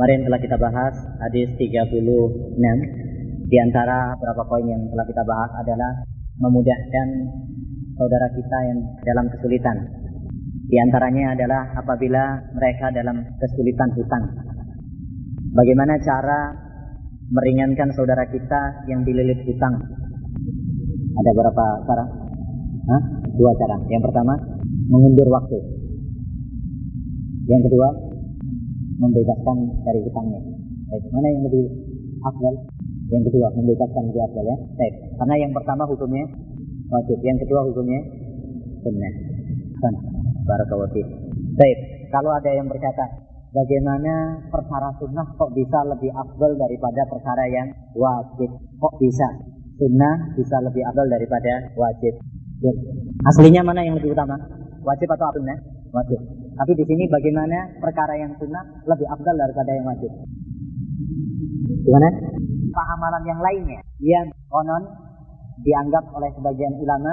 Kemarin telah kita bahas hadis 36. Di antara beberapa poin yang telah kita bahas adalah memudahkan saudara kita yang dalam kesulitan. Di antaranya adalah apabila mereka dalam kesulitan hutang. Bagaimana cara meringankan saudara kita yang dililit hutang? Ada berapa cara? Hah? Dua cara. Yang pertama, mengundur waktu. Yang kedua, membebaskan dari hutangnya. Baik, mana yang lebih afdal? Yang kedua, membebaskan lebih afdal ya. Baik, karena yang pertama hukumnya wajib, yang kedua hukumnya sunnah. Kan, barakallahu Baik, kalau ada yang berkata, bagaimana perkara sunnah kok bisa lebih afdal daripada perkara yang wajib? Kok bisa? Sunnah bisa lebih afdal daripada wajib. Ya. Aslinya mana yang lebih utama? Wajib atau sunnah? Wajib. Tapi di sini bagaimana perkara yang sunnah lebih afdal daripada yang wajib? Gimana? Amalan yang lainnya yang konon dianggap oleh sebagian ulama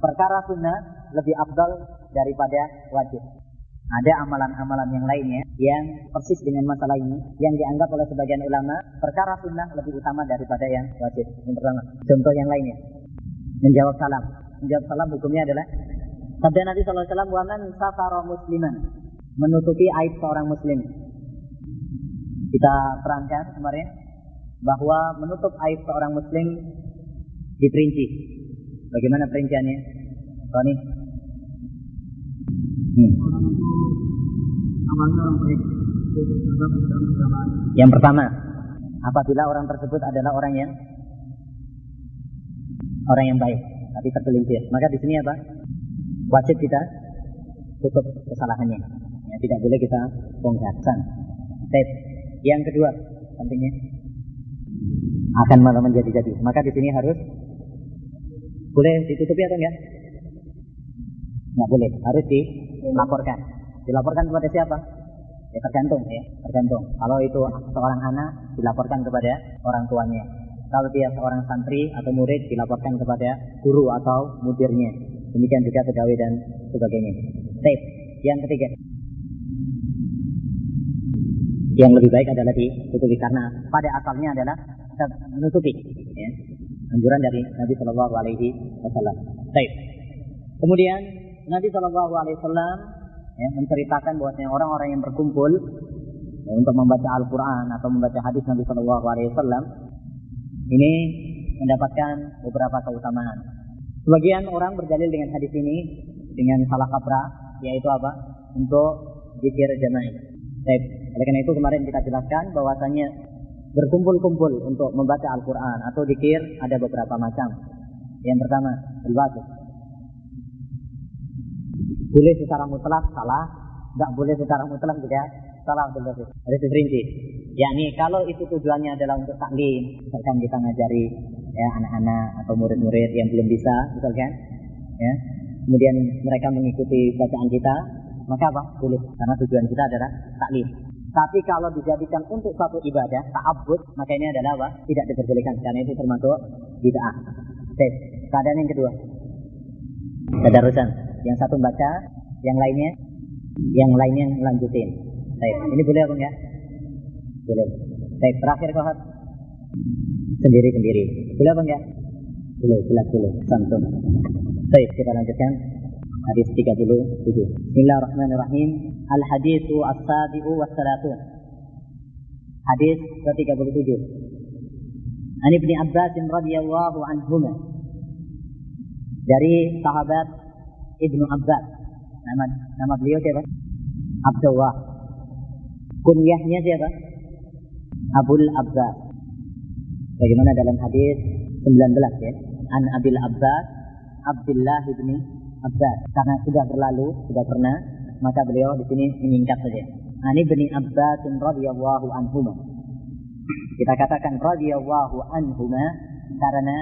perkara sunnah lebih afdal daripada wajib. Ada amalan-amalan yang lainnya yang persis dengan masalah ini yang dianggap oleh sebagian ulama perkara sunnah lebih utama daripada yang wajib. Yang pertama, contoh yang lainnya. Menjawab salam. Menjawab salam hukumnya adalah Sabda Nabi SAW, "Waman safara musliman." Menutupi aib seorang muslim. Kita terangkan kemarin bahwa menutup aib seorang muslim diperinci. Bagaimana perinciannya? Tony? Hmm. Yang pertama, apabila orang tersebut adalah orang yang orang yang baik, tapi tergelincir, maka di sini apa? Wajib kita tutup kesalahannya. Ya, tidak boleh kita bongkar. Step. Yang kedua, pentingnya akan malah menjadi-jadi. Maka di sini harus boleh ditutupi atau enggak? Enggak boleh, harus dilaporkan. Dilaporkan kepada siapa? Ya tergantung ya, tergantung. Kalau itu seorang anak dilaporkan kepada orang tuanya. Kalau dia seorang santri atau murid dilaporkan kepada guru atau mudirnya. Demikian juga pegawai dan sebagainya. Baik, yang ketiga. Yang lebih baik adalah ditutupi karena pada asalnya adalah menutupi. Ya. Anjuran dari Nabi Shallallahu Alaihi Wasallam. Baik. Kemudian Nabi Shallallahu Alaihi Wasallam ya, menceritakan bahwasanya orang-orang yang berkumpul ya, untuk membaca Al-Quran atau membaca hadis Nabi Shallallahu Alaihi Wasallam ini mendapatkan beberapa keutamaan. Sebagian orang berdalil dengan hadis ini dengan salah kaprah, yaitu apa? Untuk zikir jamaah. Baik, oleh karena itu kemarin kita jelaskan bahwasanya berkumpul-kumpul untuk membaca Al-Quran atau zikir ada beberapa macam. Yang pertama, al Boleh secara mutlak salah, nggak boleh secara mutlak juga salah Abdul Basit. Ada diferensi. Yakni kalau itu tujuannya adalah untuk taklim, misalkan kita ngajari ya anak-anak atau murid-murid yang belum bisa misalkan ya. Kemudian mereka mengikuti bacaan kita maka apa? Boleh. Karena tujuan kita adalah taklim. Tapi kalau dijadikan untuk satu ibadah ta'abbud maka ini adalah apa? Tidak diperbolehkan. Karena itu termasuk bid'ah. Baik, keadaan yang kedua. Tadarusan yang satu baca yang lainnya yang lainnya lanjutin. Baik, ini boleh apa enggak? Boleh. Baik, terakhir kohot sendiri-sendiri. Boleh apa enggak? Boleh, jelas boleh. Samsun. Baik, kita lanjutkan. Hadis 37. Bismillahirrahmanirrahim. Al-hadithu as-sabi'u wa salatun. Hadis ke-37. An Ibni Abbas radhiyallahu anhuma. Dari sahabat Ibnu Abbas. Nama nama beliau siapa? Abdullah. Kunyahnya siapa? Abul Abbas. Bagaimana dalam hadis 19 ya. An Abil Abbas Abdullah bin Abbas. Karena sudah berlalu, sudah pernah, maka beliau di sini menyingkat saja. An Ibni Abbas radhiyallahu anhuma. Kita katakan radhiyallahu anhuma karena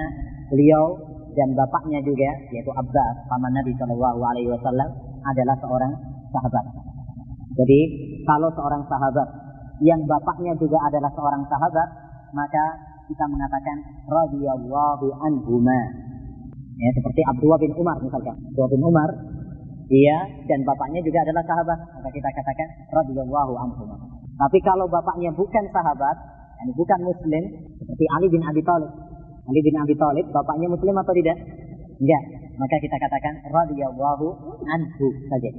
beliau dan bapaknya juga yaitu Abbas paman Nabi Shallallahu alaihi wasallam adalah seorang sahabat. Jadi kalau seorang sahabat yang bapaknya juga adalah seorang sahabat, maka kita mengatakan radhiyallahu anhuma. Ya, seperti Abdullah bin Umar misalkan. Abdullah bin Umar dia dan bapaknya juga adalah sahabat. Maka kita katakan radhiyallahu anhuma. Tapi kalau bapaknya bukan sahabat, yani bukan muslim, seperti Ali bin Abi Thalib. Ali bin Abi Thalib, bapaknya muslim atau tidak? Enggak. Maka kita katakan radhiyallahu anhu saja.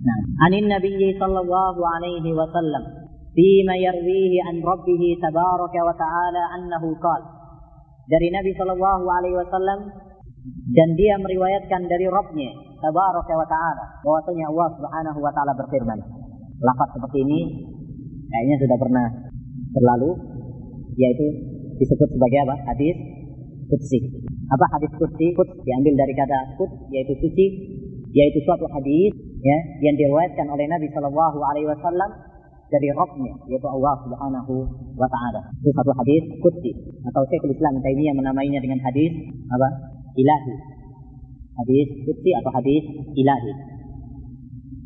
Nah, anin Nabi sallallahu alaihi wasallam فيما يرويه عن ربه تبارك وتعالى أنه قال dari Nabi Shallallahu Alaihi Wasallam dan dia meriwayatkan dari Rabbnya Tabaraka wa Taala bahwasanya Allah Subhanahu Wa Taala berfirman lafaz seperti ini kayaknya sudah pernah berlalu yaitu disebut sebagai apa hadis kutsi apa hadis kutsi kut diambil dari kata kut yaitu suci yaitu suatu hadis ya yang diriwayatkan oleh Nabi Shallallahu Alaihi Wasallam dari Rabbnya yaitu Allah Subhanahu wa taala. Itu satu hadis qudsi atau Syekhul Islam Taimiyah menamainya dengan hadis apa? Ilahi. Hadis qudsi atau hadis ilahi.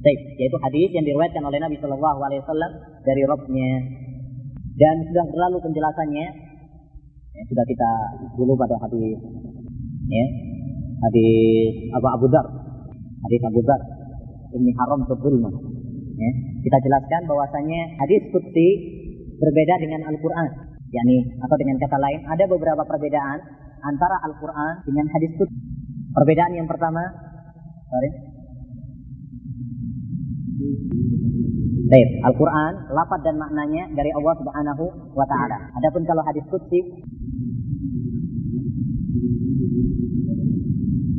Baik, yaitu hadis yang diriwayatkan oleh Nabi Shallallahu alaihi wasallam dari Rabbnya. Dan sudah berlalu penjelasannya ya, sudah kita dulu pada hadis ya hadis Abu Abu Dar hadis Abu Dar ini haram sebelumnya Ya, kita jelaskan bahwasanya hadis qudsi berbeda dengan Al-Qur'an. yakni atau dengan kata lain ada beberapa perbedaan antara Al-Qur'an dengan hadis qudsi. Perbedaan yang pertama, sorry. Al-Quran, lafaz dan maknanya dari Allah Subhanahu wa Ta'ala. Adapun kalau hadis qudsi,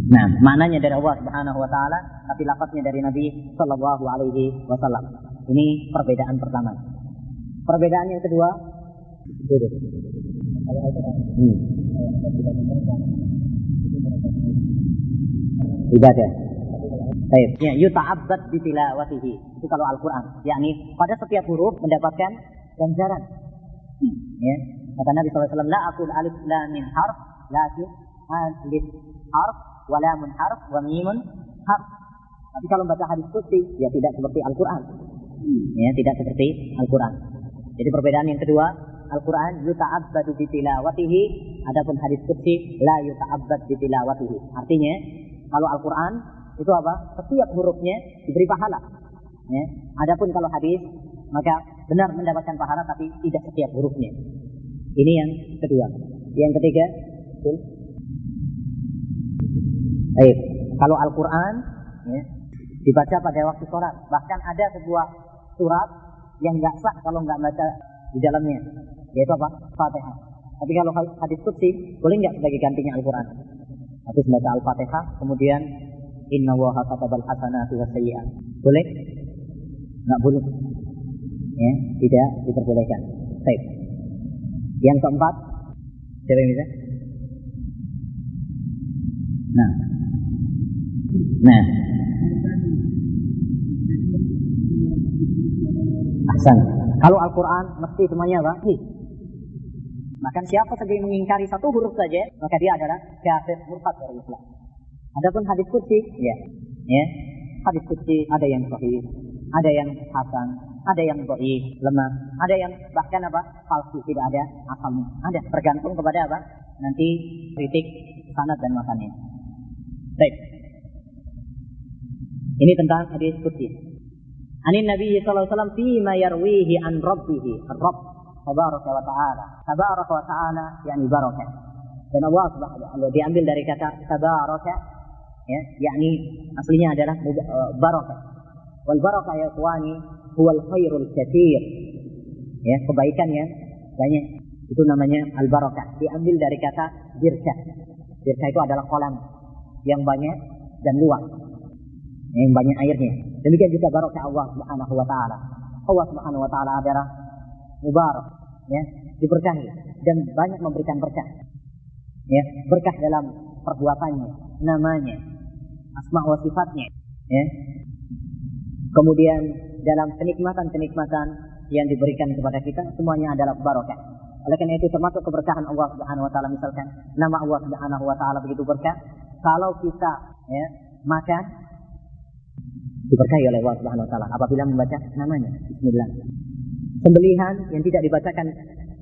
Nah, maknanya dari Allah Subhanahu wa taala, tapi lafaznya dari Nabi sallallahu alaihi wasallam. Ini perbedaan pertama. Perbedaan yang kedua, hmm. ibadah. Baik, ya yuta'abbad tilawatihi. Itu kalau Al-Qur'an, yakni pada setiap huruf mendapatkan ganjaran. Hmm. Ya. Kata Nabi SAW, La akul alif lam min harf, lakin alif harf walamun harf wa mimun harf. Tapi kalau baca hadis qudsi ya tidak seperti Al-Qur'an. Ya, tidak seperti Al-Qur'an. Jadi perbedaan yang kedua, Al-Qur'an yuta'abbadu bi tilawatihi, adapun hadis qudsi la yuta'abbad bi tilawatihi. Artinya, kalau Al-Qur'an itu apa? Setiap hurufnya diberi pahala. Ya. Adapun kalau hadis maka benar mendapatkan pahala tapi tidak setiap hurufnya. Ini yang kedua. Yang ketiga, Baik, kalau Al-Quran ya, dibaca pada waktu sholat, bahkan ada sebuah surat yang nggak sah kalau nggak baca di dalamnya, yaitu apa? Fatihah. Tapi kalau hadis kutsi, boleh nggak sebagai gantinya Al-Quran? Habis baca Al-Fatihah, kemudian Inna wa katabal hasanatu wa. Boleh? Nggak boleh. Ya, tidak diperbolehkan. Baik. Yang keempat, siapa yang bisa? Nah, Nah. Ahsan. Kalau Al-Quran mesti semuanya? Hi. Maka siapa saja yang mengingkari satu huruf saja, maka dia adalah kafir murtad dari Islam. Adapun hadis kursi, ya, ya, hadis kursi ada yang sahih, ada yang hasan, ada yang dhaif, lemah, ada yang bahkan apa? palsu, tidak ada asalnya. Ada, tergantung kepada apa? Nanti kritik sanad dan makannya. Baik. Ini tentang hadis qudsi. Anin Nabi sallallahu alaihi wasallam fi ma yarwihi an rabbih, Rabb tabaraka wa ta'ala. Tabaraka wa ta'ala yakni barakah. Dan Allah Subhanahu diambil dari kata tabaraka ya, yakni aslinya adalah uh, barakah. Wal barakah ya ikhwani huwa al khairul katsir. Ya, kebaikan yang banyak. Itu namanya al barakah. Diambil dari kata birkah. Birkah itu adalah kolam yang banyak dan luas yang banyak airnya. Demikian juga barokah Allah Subhanahu wa taala. Allah Subhanahu wa taala adalah mubarak, ya, diberkahi dan banyak memberikan berkah. Ya, berkah dalam perbuatannya, namanya, asma wa sifatnya, ya. Kemudian dalam kenikmatan-kenikmatan yang diberikan kepada kita semuanya adalah barokah. Oleh karena itu termasuk keberkahan Allah Subhanahu wa taala misalkan nama Allah Subhanahu wa taala begitu berkah. Kalau kita ya makan diberkahi oleh Allah Subhanahu wa taala apabila membaca namanya bismillah. Sembelihan yang tidak dibacakan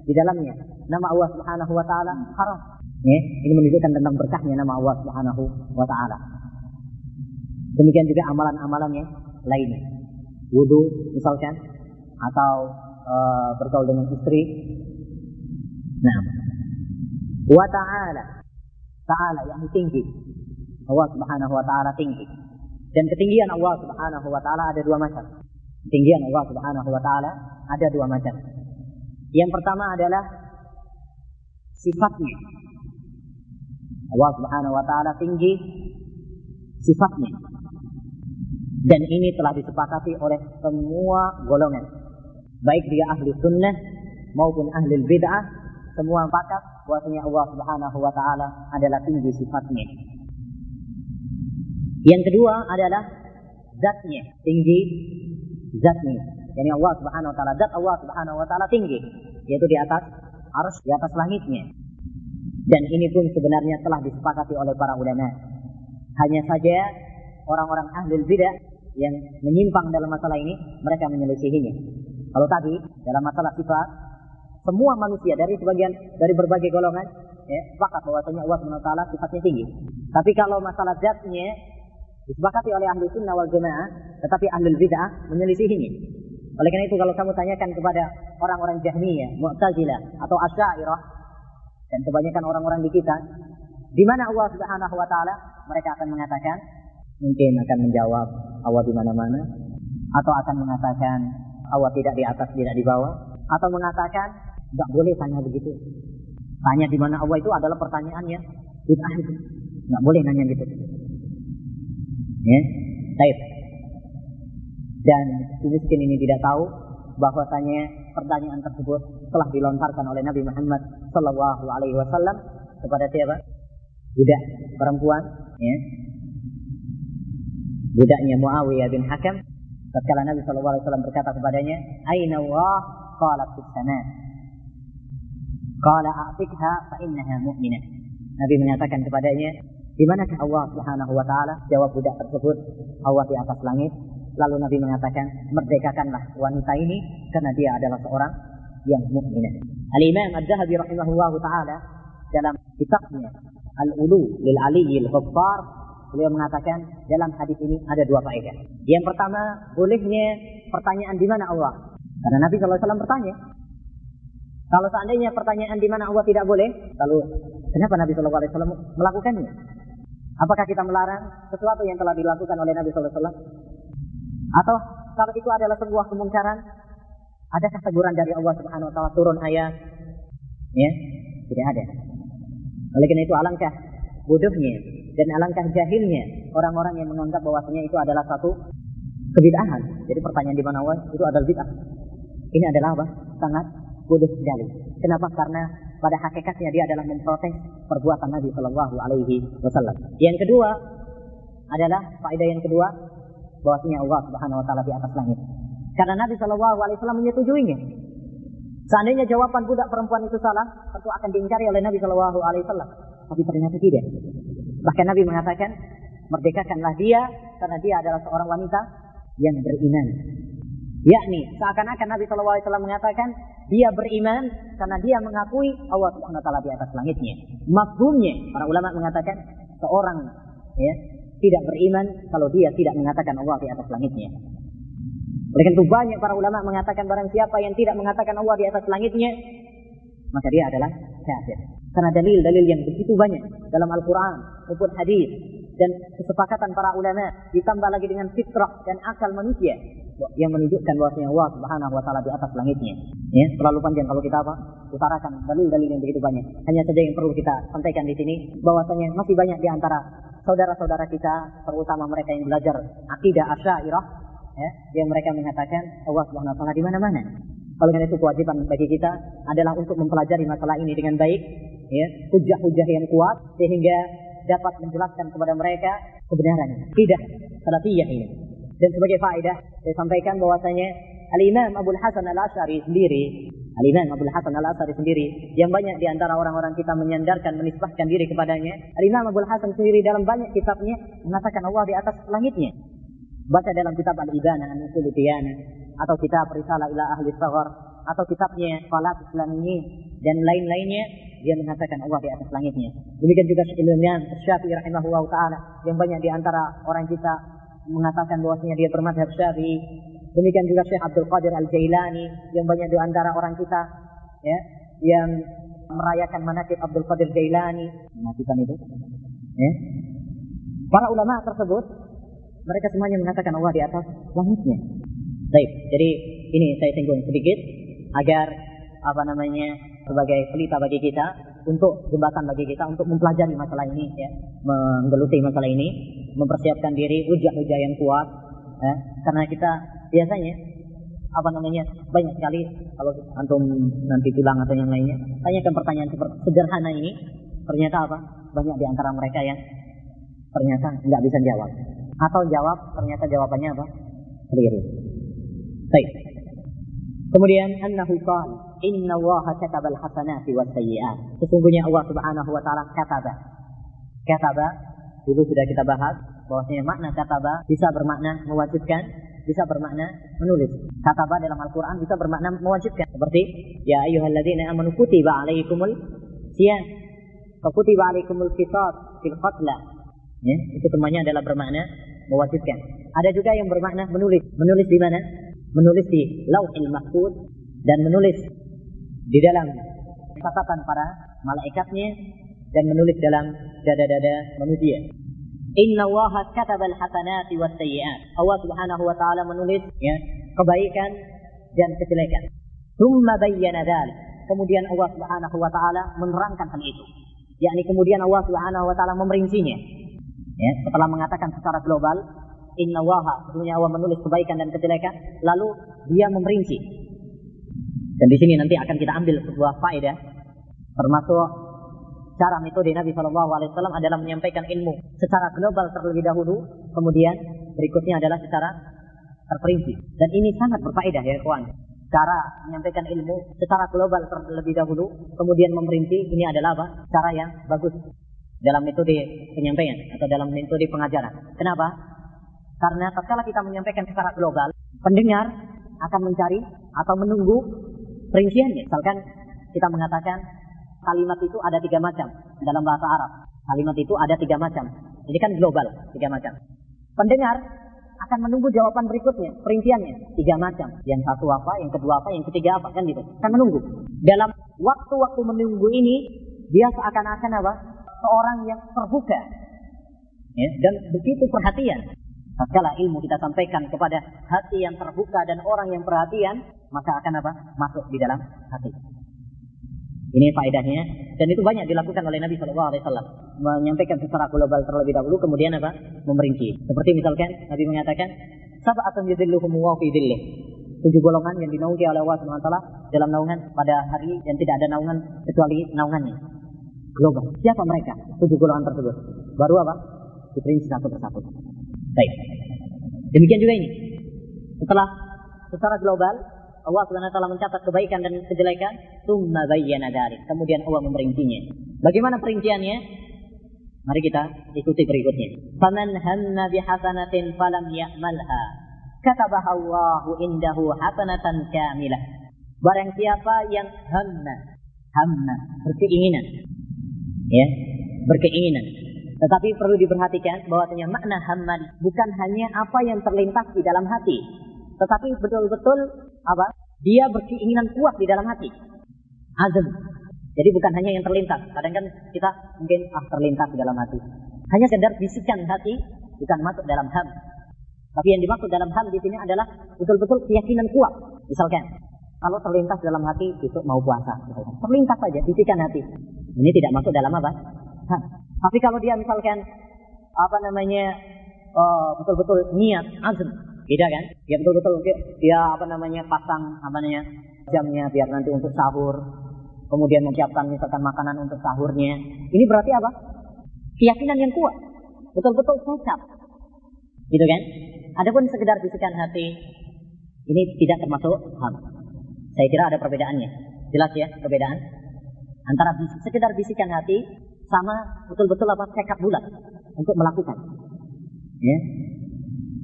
di dalamnya nama Allah Subhanahu wa taala haram. Ya, ini menunjukkan tentang berkahnya nama Allah Subhanahu wa taala. Demikian juga amalan-amalan yang lainnya. Wudu misalkan atau uh, bergaul dengan istri. Nah, wa ta'ala ta'ala yang tinggi. Allah Subhanahu wa taala tinggi. Dan ketinggian Allah Subhanahu wa taala ada dua macam. Ketinggian Allah Subhanahu wa taala ada dua macam. Yang pertama adalah sifatnya. Allah Subhanahu wa taala tinggi sifatnya. Dan ini telah disepakati oleh semua golongan. Baik dia ahli sunnah maupun ahli bid'ah, semua sepakat bahwasanya Allah Subhanahu wa taala adalah tinggi sifatnya. Yang kedua adalah zatnya, tinggi zatnya. Yani Allah Subhanahu wa taala, zat Allah Subhanahu wa taala tinggi, yaitu di atas arus di atas langitnya. Dan ini pun sebenarnya telah disepakati oleh para ulama. Hanya saja orang-orang ahli bidah yang menyimpang dalam masalah ini, mereka menyelisihinya. Kalau tadi dalam masalah sifat, semua manusia dari sebagian dari berbagai golongan ya, sepakat bahwasanya Allah Subhanahu wa taala sifatnya tinggi. Tapi kalau masalah zatnya disepakati oleh ahli sunnah wal jamaah, tetapi ahli bid'ah menyelisihinya. Oleh karena itu kalau kamu tanyakan kepada orang-orang Jahmiyah, Mu'tazilah atau Asy'ariyah dan kebanyakan orang-orang di kita, di mana Allah Subhanahu wa taala? Mereka akan mengatakan mungkin akan menjawab Allah di mana-mana atau akan mengatakan Allah tidak di atas, tidak di bawah atau mengatakan tidak boleh tanya begitu. Tanya di mana Allah itu adalah pertanyaannya bid'ah itu. Nggak boleh nanya gitu. Ya, baik. Dan si miskin ini tidak tahu bahwasanya pertanyaan tersebut telah dilontarkan oleh Nabi Muhammad Sallallahu Alaihi Wasallam kepada siapa? Budak perempuan, ya. Budaknya Muawiyah bin Hakam. Tatkala Nabi Sallallahu Alaihi Wasallam berkata kepadanya, Aina Allah? Qala fis sana. Qala a'tikha fa innaha mu'minah. Nabi menyatakan kepadanya, di manakah Allah Subhanahu wa taala? Jawab budak tersebut, Allah di atas langit. Lalu Nabi mengatakan, merdekakanlah wanita ini karena dia adalah seorang yang mukminah. Al-Imam Ad-Dahabi rahimahullahu taala dalam kitabnya Al-Ulu lil Aliyyil Ghaffar beliau mengatakan dalam hadis ini ada dua faedah. Yang pertama, bolehnya pertanyaan di mana Allah? Karena Nabi SAW bertanya. Kalau seandainya pertanyaan di mana Allah tidak boleh, lalu kenapa Nabi SAW melakukannya? Apakah kita melarang sesuatu yang telah dilakukan oleh Nabi SAW? Atau kalau itu adalah sebuah kemungkaran, adakah teguran dari Allah Subhanahu wa taala turun ayat? Ya, tidak ada. Oleh karena itu alangkah bodohnya dan alangkah jahilnya orang-orang yang menganggap bahwasanya itu adalah satu kebid'ahan. Jadi pertanyaan di mana Allah itu adalah bid'ah. Ini adalah apa? Sangat bodoh sekali. Kenapa? Karena pada hakikatnya dia adalah memprotes perbuatan Nabi Shallallahu Alaihi Wasallam. Yang kedua adalah faedah yang kedua bahwasanya Allah Subhanahu Wa Taala di atas langit. Karena Nabi Shallallahu Alaihi Wasallam menyetujuinya. Seandainya jawaban budak perempuan itu salah, tentu akan diingkari oleh Nabi Shallallahu Alaihi Wasallam. Tapi ternyata tidak. Bahkan Nabi mengatakan, merdekakanlah dia karena dia adalah seorang wanita yang beriman. Yakni seakan-akan Nabi Wasallam mengatakan dia beriman karena dia mengakui Allah Subhanahu Wa Taala di atas langitnya. Mafhumnya para ulama mengatakan seorang ya tidak beriman kalau dia tidak mengatakan Allah di atas langitnya. Oleh itu banyak para ulama mengatakan barang siapa yang tidak mengatakan Allah di atas langitnya, maka dia adalah kafir. Karena dalil-dalil yang begitu banyak dalam Al-Quran maupun hadis dan kesepakatan para ulama ditambah lagi dengan fitrah dan akal manusia yang menunjukkan bahwasanya Allah Subhanahu wa taala di atas langitnya. Ya, terlalu panjang kalau kita apa? Utarakan dalil-dalil yang begitu banyak. Hanya saja yang perlu kita sampaikan di sini bahwasanya masih banyak di antara saudara-saudara kita, terutama mereka yang belajar akidah Asy'ariyah, ya, yang mereka mengatakan Allah Subhanahu wa taala di mana-mana. Oleh karena itu kewajiban bagi kita adalah untuk mempelajari masalah ini dengan baik, ya, hujah-hujah yang kuat sehingga dapat menjelaskan kepada mereka kebenaran tidak salafiyah ini. Dan sebagai faedah saya sampaikan bahwasanya Al-Imam Abu Hasan Al-Asy'ari sendiri, Al-Imam Abu Hasan Al-Asy'ari sendiri yang banyak di antara orang-orang kita menyandarkan menisbahkan diri kepadanya, Al-Imam Abu Hasan sendiri dalam banyak kitabnya mengatakan Allah di atas langitnya. Baca dalam kitab Al-Ibana An-Usul atau kitab Risalah ila Ahli Saghar atau kitabnya Salat Islamiyyin dan lain-lainnya dia mengatakan Allah di atas langitnya. Demikian juga Imam Syafi'i rahimahullah taala yang banyak di antara orang kita mengatakan bahwasanya dia bermadhab Syafi'i Demikian juga Syekh Abdul Qadir Al-Jailani yang banyak di antara orang kita ya yang merayakan manakib Abdul Qadir Jailani. Matikan itu. Ya. Para ulama tersebut mereka semuanya mengatakan Allah di atas langitnya. Baik, jadi ini saya singgung sedikit agar apa namanya sebagai pelita bagi kita untuk jembatan bagi kita untuk mempelajari masalah ini ya, menggeluti masalah ini, mempersiapkan diri hujah-hujah yang kuat ya, karena kita biasanya apa namanya banyak sekali kalau antum nanti pulang atau yang lainnya tanyakan pertanyaan sederhana ini ternyata apa? Banyak di antara mereka yang ternyata nggak bisa jawab. Atau jawab ternyata jawabannya apa? Keliru. Baik. Kemudian annahu qala inna allaha kataba al-hasanati was sayyi'at sesungguhnya Allah Subhanahu wa taala kataba kataba dulu sudah kita bahas bahwasanya makna kataba bisa bermakna mewajibkan bisa bermakna menulis. Kataba dalam Al-Quran bisa bermakna mewajibkan. Seperti, Ya ayuhalladzina amanu kutiba alaikumul siyam. Kutiba alaikumul qisas fil qatla. Ya, itu semuanya adalah bermakna mewajibkan. Ada juga yang bermakna menulis. Menulis di mana? Menulis di lauhil mahfud dan menulis di dalam catatan para malaikatnya dan menulis dalam dada-dada manusia. Inna Allah katabal hasanati was sayyi'at. Allah Subhanahu wa taala menulis ya, kebaikan dan kejelekan. Tsumma bayyana dzalik. Kemudian Allah Subhanahu wa taala menerangkan hal itu. yakni kemudian Allah Subhanahu wa taala memerincinya. Ya, setelah mengatakan secara global, Inna Allah, sebenarnya Allah menulis kebaikan dan kejelekan, lalu dia memerinci. Dan di sini nanti akan kita ambil sebuah faedah termasuk cara metode Nabi Shallallahu Alaihi Wasallam adalah menyampaikan ilmu secara global terlebih dahulu, kemudian berikutnya adalah secara terperinci. Dan ini sangat berfaedah ya kawan. Cara menyampaikan ilmu secara global terlebih dahulu, kemudian memperinci ini adalah apa? Cara yang bagus dalam metode penyampaian atau dalam metode pengajaran. Kenapa? Karena tatkala kita menyampaikan secara global, pendengar akan mencari atau menunggu perinciannya. Misalkan kita mengatakan kalimat itu ada tiga macam dalam bahasa Arab. Kalimat itu ada tiga macam. Ini kan global, tiga macam. Pendengar akan menunggu jawaban berikutnya, perinciannya. Tiga macam. Yang satu apa, yang kedua apa, yang ketiga apa, kan gitu. Akan menunggu. Dalam waktu-waktu menunggu ini, dia seakan-akan apa? Seorang yang terbuka. Ya, dan begitu perhatian. Tatkala ilmu kita sampaikan kepada hati yang terbuka dan orang yang perhatian, maka akan apa? Masuk di dalam hati. Ini faedahnya dan itu banyak dilakukan oleh Nabi Shallallahu Alaihi Wasallam menyampaikan secara global terlebih dahulu kemudian apa memerinci. Seperti misalkan Nabi mengatakan sab'atun yudhilluhum wa. Tujuh golongan yang dinaungi oleh Allah Subhanahu wa dalam naungan pada hari yang tidak ada naungan kecuali naungannya. Global. Siapa mereka? Tujuh golongan tersebut. Baru apa? Diperinci satu persatu. Baik. Demikian juga ini. Setelah secara global Allah SWT mencatat kebaikan dan kejelekan, tsumma bayyana dzalik. Kemudian Allah memperincinya. Bagaimana perinciannya? Mari kita ikuti berikutnya. Faman hanna bihasanatin falam ya'malha, katabaha Allahu indahu hasanatan kamilah. Barang siapa yang hamna, hamna, berkeinginan. Ya, berkeinginan. Tetapi perlu diperhatikan bahwasanya makna hamma bukan hanya apa yang terlintas di dalam hati, tetapi betul-betul apa? Dia berkeinginan kuat di dalam hati. Azam. Jadi bukan hanya yang terlintas. Kadang kan kita mungkin ah terlintas di dalam hati. Hanya sekedar bisikan hati bukan masuk dalam ham. Tapi yang dimaksud dalam ham di sini adalah betul-betul keyakinan kuat. Misalkan kalau terlintas dalam hati besok mau puasa. Terlintas saja bisikan hati. Ini tidak masuk dalam apa? Ham. Tapi kalau dia misalkan apa namanya oh, betul-betul uh, niat azam Beda kan? Dia betul-betul dia apa namanya pasang apa namanya jamnya biar nanti untuk sahur. Kemudian menyiapkan misalkan makanan untuk sahurnya. Ini berarti apa? Keyakinan yang kuat. Betul-betul tekad. Gitu kan? Adapun sekedar bisikan hati ini tidak termasuk ham. Saya kira ada perbedaannya. Jelas ya perbedaan antara bis, sekedar bisikan hati sama betul-betul apa tekad bulat untuk melakukan. Ya,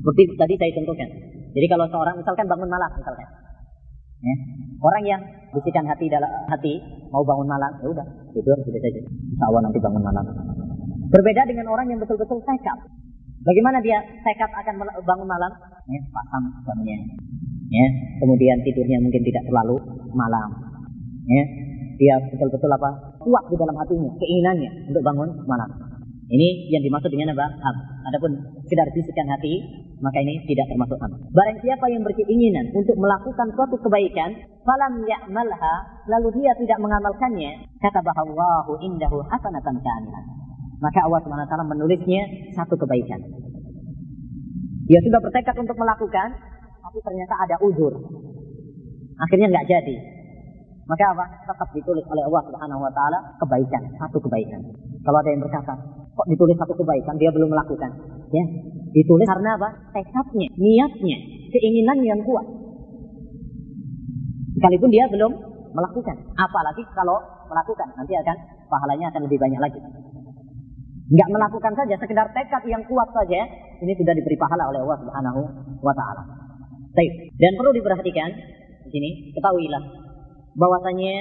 seperti tadi saya contohkan. Jadi kalau seorang misalkan bangun malam misalkan. Ya. Orang yang bisikan hati dalam hati mau bangun malam, ya udah tidur sudah saja. Insya Allah nanti bangun malam. Berbeda dengan orang yang betul-betul tekad. Bagaimana dia tekad akan bangun malam? Ya, pasang suaminya. Ya, kemudian tidurnya mungkin tidak terlalu malam. Ya, dia betul-betul apa? Kuat di dalam hatinya, keinginannya untuk bangun malam. Ini yang dimaksud dengan apa? Adapun sekedar bisikan hati, maka ini tidak termasuk ham. Barang siapa yang berkeinginan untuk melakukan suatu kebaikan, falam ya'malha, lalu dia tidak mengamalkannya, kata bahwa indahu hasanatan kamilah. Maka Allah SWT menulisnya satu kebaikan. Dia sudah bertekad untuk melakukan, tapi ternyata ada uzur. Akhirnya nggak jadi. Maka apa? Tetap ditulis oleh Allah Subhanahu wa taala kebaikan, satu kebaikan. Kalau ada yang berkata, kok ditulis satu kebaikan dia belum melakukan? Ya, ditulis karena apa? Tekadnya, niatnya, keinginan yang kuat. Sekalipun dia belum melakukan. Apalagi kalau melakukan, nanti akan pahalanya akan lebih banyak lagi. Enggak melakukan saja, sekedar tekad yang kuat saja, ini sudah diberi pahala oleh Allah Subhanahu wa taala. Baik, dan perlu diperhatikan di sini, ketahuilah bahwasanya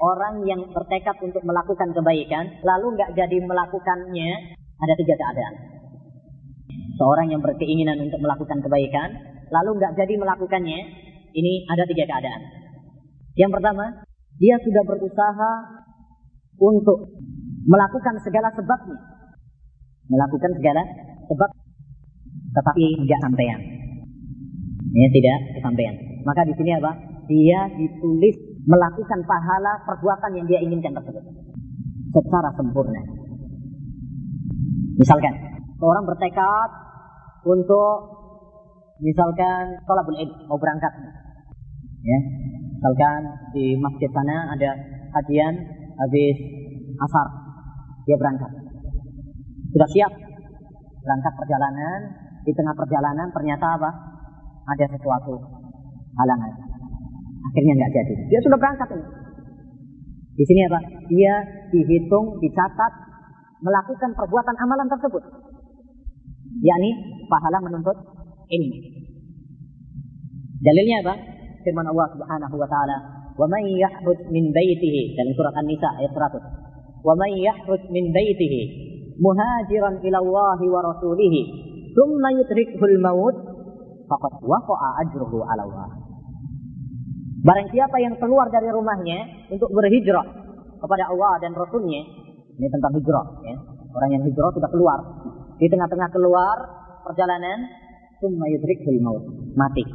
orang yang bertekad untuk melakukan kebaikan lalu nggak jadi melakukannya ada tiga keadaan. Seorang yang berkeinginan untuk melakukan kebaikan lalu nggak jadi melakukannya ini ada tiga keadaan. Yang pertama dia sudah berusaha untuk melakukan segala sebabnya, melakukan segala sebab, tetapi nggak sampean. Ini tidak kesampaian. Maka di sini apa? Dia ditulis melakukan pahala perbuatan yang dia inginkan tersebut. Secara sempurna. Misalkan orang bertekad untuk misalkan tolabul ilm mau berangkat. Ya misalkan di masjid sana ada kajian habis asar dia berangkat. Sudah siap? Berangkat perjalanan di tengah perjalanan ternyata apa? Ada sesuatu halangan Akhirnya nggak jadi. Dia sudah berangkat ini. Di sini apa? Dia dihitung, dicatat, melakukan perbuatan amalan tersebut. yakni pahala menuntut ilmu. Dalilnya apa? Firman Allah Subhanahu wa taala, "Wa man yahruj min baitihi" dalam surat An-Nisa ayat 100. "Wa man yahruj min baitihi muhajiran ila Allah wa rasulih, thumma yudrikuhul maut, faqad waqa'a ajruhu 'ala Allah." Barang siapa yang keluar dari rumahnya untuk berhijrah kepada Allah dan Rasulnya, ini tentang hijrah. Ya. Orang yang hijrah sudah keluar. Di tengah-tengah keluar perjalanan, summa yudrikul maut. Mati.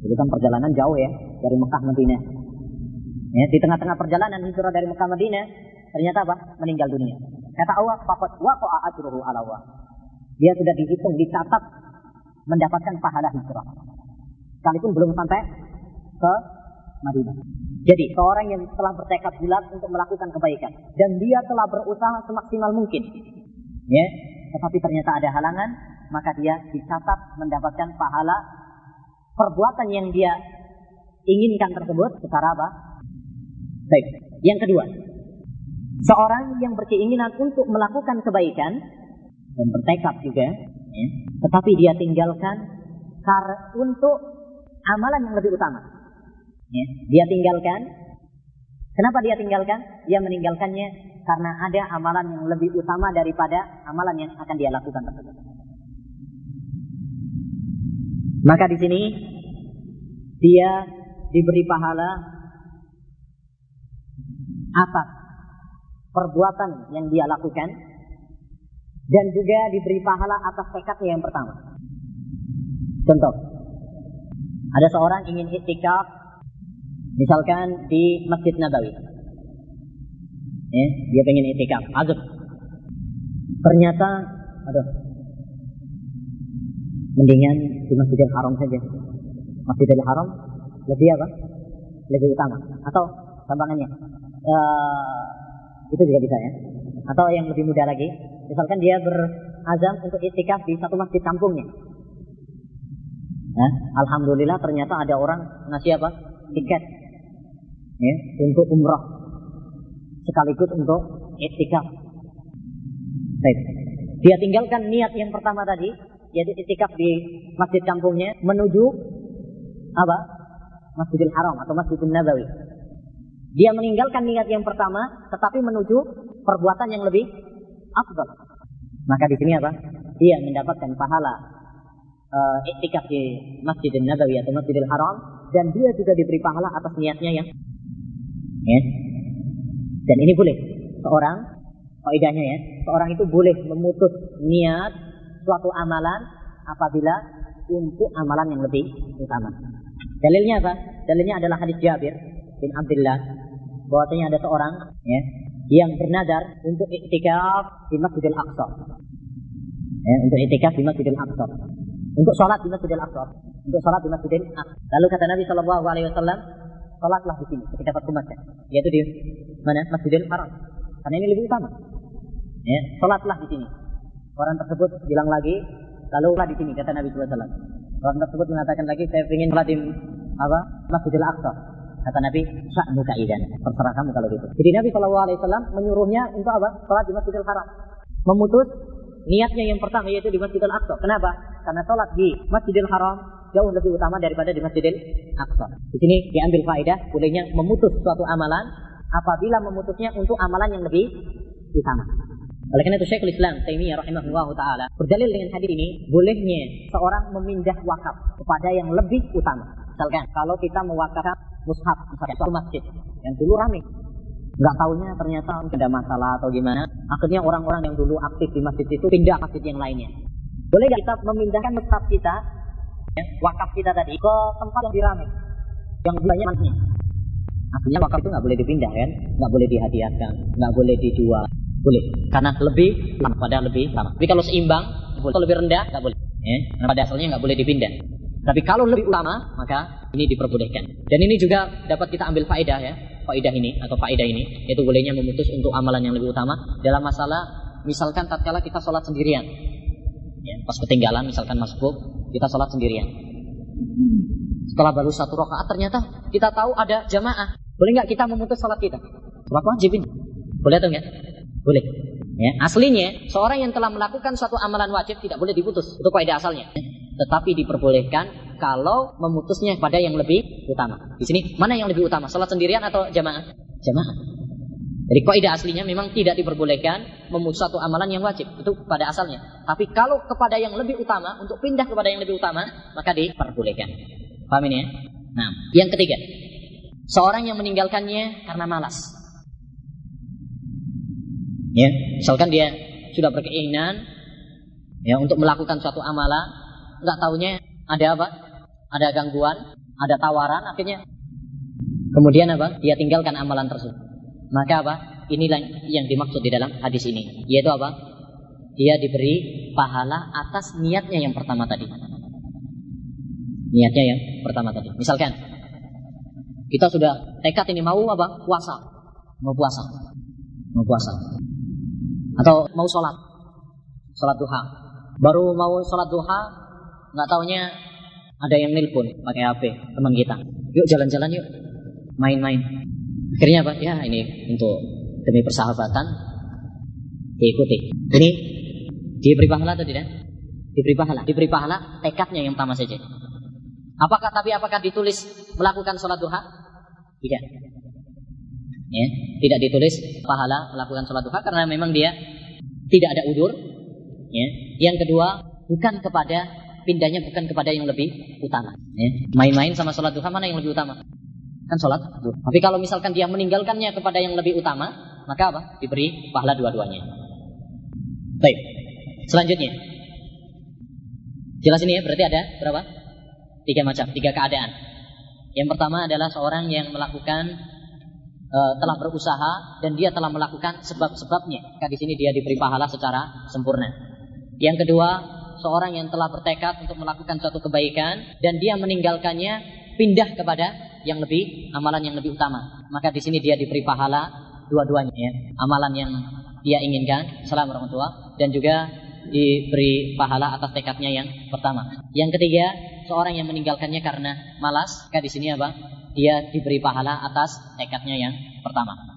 Itu kan perjalanan jauh ya, dari Mekah Madinah. Ya, di tengah-tengah perjalanan hijrah dari Mekah Madinah, ternyata apa? Meninggal dunia. Kata Allah, faqad waqa'a ajruhu ala. Dia sudah dihitung, dicatat mendapatkan pahala hijrah. Sekalipun belum sampai ke Madinah. Jadi seorang yang telah bertekad bulat untuk melakukan kebaikan dan dia telah berusaha semaksimal mungkin, ya, tetapi ternyata ada halangan, maka dia dicatat mendapatkan pahala perbuatan yang dia inginkan tersebut secara apa? Baik. Yang kedua, seorang yang berkeinginan untuk melakukan kebaikan dan bertekad juga, ya, tetapi dia tinggalkan untuk amalan yang lebih utama. Ya, dia tinggalkan. Kenapa dia tinggalkan? Dia meninggalkannya karena ada amalan yang lebih utama daripada amalan yang akan dia lakukan tersebut. Maka di sini dia diberi pahala atas perbuatan yang dia lakukan dan juga diberi pahala atas tekadnya yang pertama. Contoh, ada seorang ingin itikaf Misalkan di Masjid Nabawi. Ya, dia pengen itikaf, azab. Ternyata, aduh, mendingan di Masjidil Haram saja. Masjidil Haram lebih apa? Lebih utama. Atau gampangannya, uh, itu juga bisa ya. Atau yang lebih mudah lagi, misalkan dia berazam untuk itikaf di satu masjid kampungnya. Ya, Alhamdulillah ternyata ada orang ngasih apa? Tiket ya, untuk umrah sekaligus untuk etikaf. Baik. Dia tinggalkan niat yang pertama tadi, yaitu etikaf di masjid kampungnya menuju apa? Masjidil Haram atau Masjidil Nabawi. Dia meninggalkan niat yang pertama, tetapi menuju perbuatan yang lebih afdal. Maka di sini apa? Dia mendapatkan pahala uh, iktikaf di Masjidil Nabawi atau Masjidil Haram dan dia juga diberi pahala atas niatnya yang ya. Dan ini boleh seorang kaidahnya ya, seorang itu boleh memutus niat suatu amalan apabila untuk amalan yang lebih utama. Dalilnya apa? Dalilnya adalah hadis Jabir bin Abdullah bahwasanya ada seorang ya yang bernadar untuk iktikaf di Masjidil Aqsa. Ya, untuk iktikaf di Masjidil Aqsa. Untuk sholat di Masjidil Aqsa. Untuk sholat di Masjidil Aqsa. Lalu kata Nabi Shallallahu Alaihi Wasallam, sholatlah di sini ketika Fathu Makkah, yaitu di mana Masjidil Haram. Karena ini lebih utama. Ya, sholatlah di sini. Orang tersebut bilang lagi, lalu lah di sini kata Nabi Wasallam. Orang tersebut mengatakan lagi, saya ingin sholat di apa Masjidil Aqsa. Kata Nabi, sa'nuka idan. Terserah kamu kalau gitu. Jadi Nabi Wasallam menyuruhnya untuk apa? Sholat di Masjidil Haram. Memutus niatnya yang pertama yaitu di Masjidil Aqsa. Kenapa? Karena sholat di Masjidil Haram jauh lebih utama daripada di Masjidil Aqsa. Di sini diambil faedah bolehnya memutus suatu amalan apabila memutusnya untuk amalan yang lebih utama. Oleh karena itu Syekhul Islam Taimiyah rahimahullah taala berdalil dengan hadis ini bolehnya seorang memindah wakaf kepada yang lebih utama. Misalkan kalau kita mewakafkan mushaf misalnya suatu masjid yang dulu ramai nggak tahunya ternyata ada masalah atau gimana akhirnya orang-orang yang dulu aktif di masjid itu pindah masjid yang lainnya boleh kita memindahkan mushaf kita wakaf kita tadi ke tempat yang diramai yang banyak masjid Artinya wakaf itu nggak boleh dipindah kan, nggak boleh dihadiahkan, nggak boleh dijual, boleh. Karena lebih pada lebih lama. Tapi kalau seimbang, atau lebih rendah, nggak boleh. Ya, karena pada asalnya nggak boleh dipindah. Tapi kalau lebih lama, maka ini diperbolehkan. Dan ini juga dapat kita ambil faedah ya, faedah ini atau faedah ini, yaitu bolehnya memutus untuk amalan yang lebih utama dalam masalah misalkan tatkala kita sholat sendirian, ya, pas ketinggalan misalkan masuk, kita sholat sendirian. Setelah baru satu rakaat ternyata kita tahu ada jamaah. Boleh nggak kita memutus sholat kita? Sholat wajib ini. Boleh atau enggak? Boleh. Ya, aslinya seorang yang telah melakukan suatu amalan wajib tidak boleh diputus. Itu kaidah asalnya. Tetapi diperbolehkan kalau memutusnya pada yang lebih utama. Di sini mana yang lebih utama? Sholat sendirian atau jamaah? Jamaah. Jadi kaidah aslinya memang tidak diperbolehkan memutus satu amalan yang wajib. Itu pada asalnya. Tapi kalau kepada yang lebih utama, untuk pindah kepada yang lebih utama, maka diperbolehkan. Paham ini ya? Nah, yang ketiga. Seorang yang meninggalkannya karena malas. Ya, misalkan dia sudah berkeinginan ya untuk melakukan suatu amalan, nggak tahunya ada apa? Ada gangguan, ada tawaran, akhirnya kemudian apa? Dia tinggalkan amalan tersebut. Maka apa? Inilah yang dimaksud di dalam hadis ini, yaitu apa? Dia diberi pahala atas niatnya yang pertama tadi. Niatnya yang pertama tadi. Misalkan kita sudah tekad ini mau apa? Puasa. Mau puasa. Mau puasa. Atau mau sholat. Sholat duha. Baru mau sholat duha, nggak taunya ada yang nelpon pakai HP teman kita. Yuk jalan-jalan yuk. Main-main. Akhirnya apa? Ya ini untuk demi persahabatan diikuti. Ini diberi pahala atau tidak? Diberi pahala. Diberi pahala tekadnya yang pertama saja. Apakah tapi apakah ditulis melakukan sholat duha? Tidak. Ya, tidak ditulis pahala melakukan sholat duha karena memang dia tidak ada udur. Ya. Yang kedua, bukan kepada pindahnya bukan kepada yang lebih utama. Ya. Main-main sama sholat duha mana yang lebih utama? Kan sholat. Tapi kalau misalkan dia meninggalkannya kepada yang lebih utama, maka apa? Diberi pahala dua-duanya. Baik. Selanjutnya. Jelas ini ya, berarti ada berapa? Tiga macam, tiga keadaan. Yang pertama adalah seorang yang melakukan e, telah berusaha dan dia telah melakukan sebab-sebabnya. Maka di sini dia diberi pahala secara sempurna. Yang kedua, seorang yang telah bertekad untuk melakukan suatu kebaikan dan dia meninggalkannya pindah kepada yang lebih amalan yang lebih utama. Maka di sini dia diberi pahala dua-duanya ya. Amalan yang dia inginkan, salam warahmatullah dan juga diberi pahala atas tekadnya yang pertama. Yang ketiga, seorang yang meninggalkannya karena malas, maka di sini apa? Dia diberi pahala atas tekadnya yang pertama.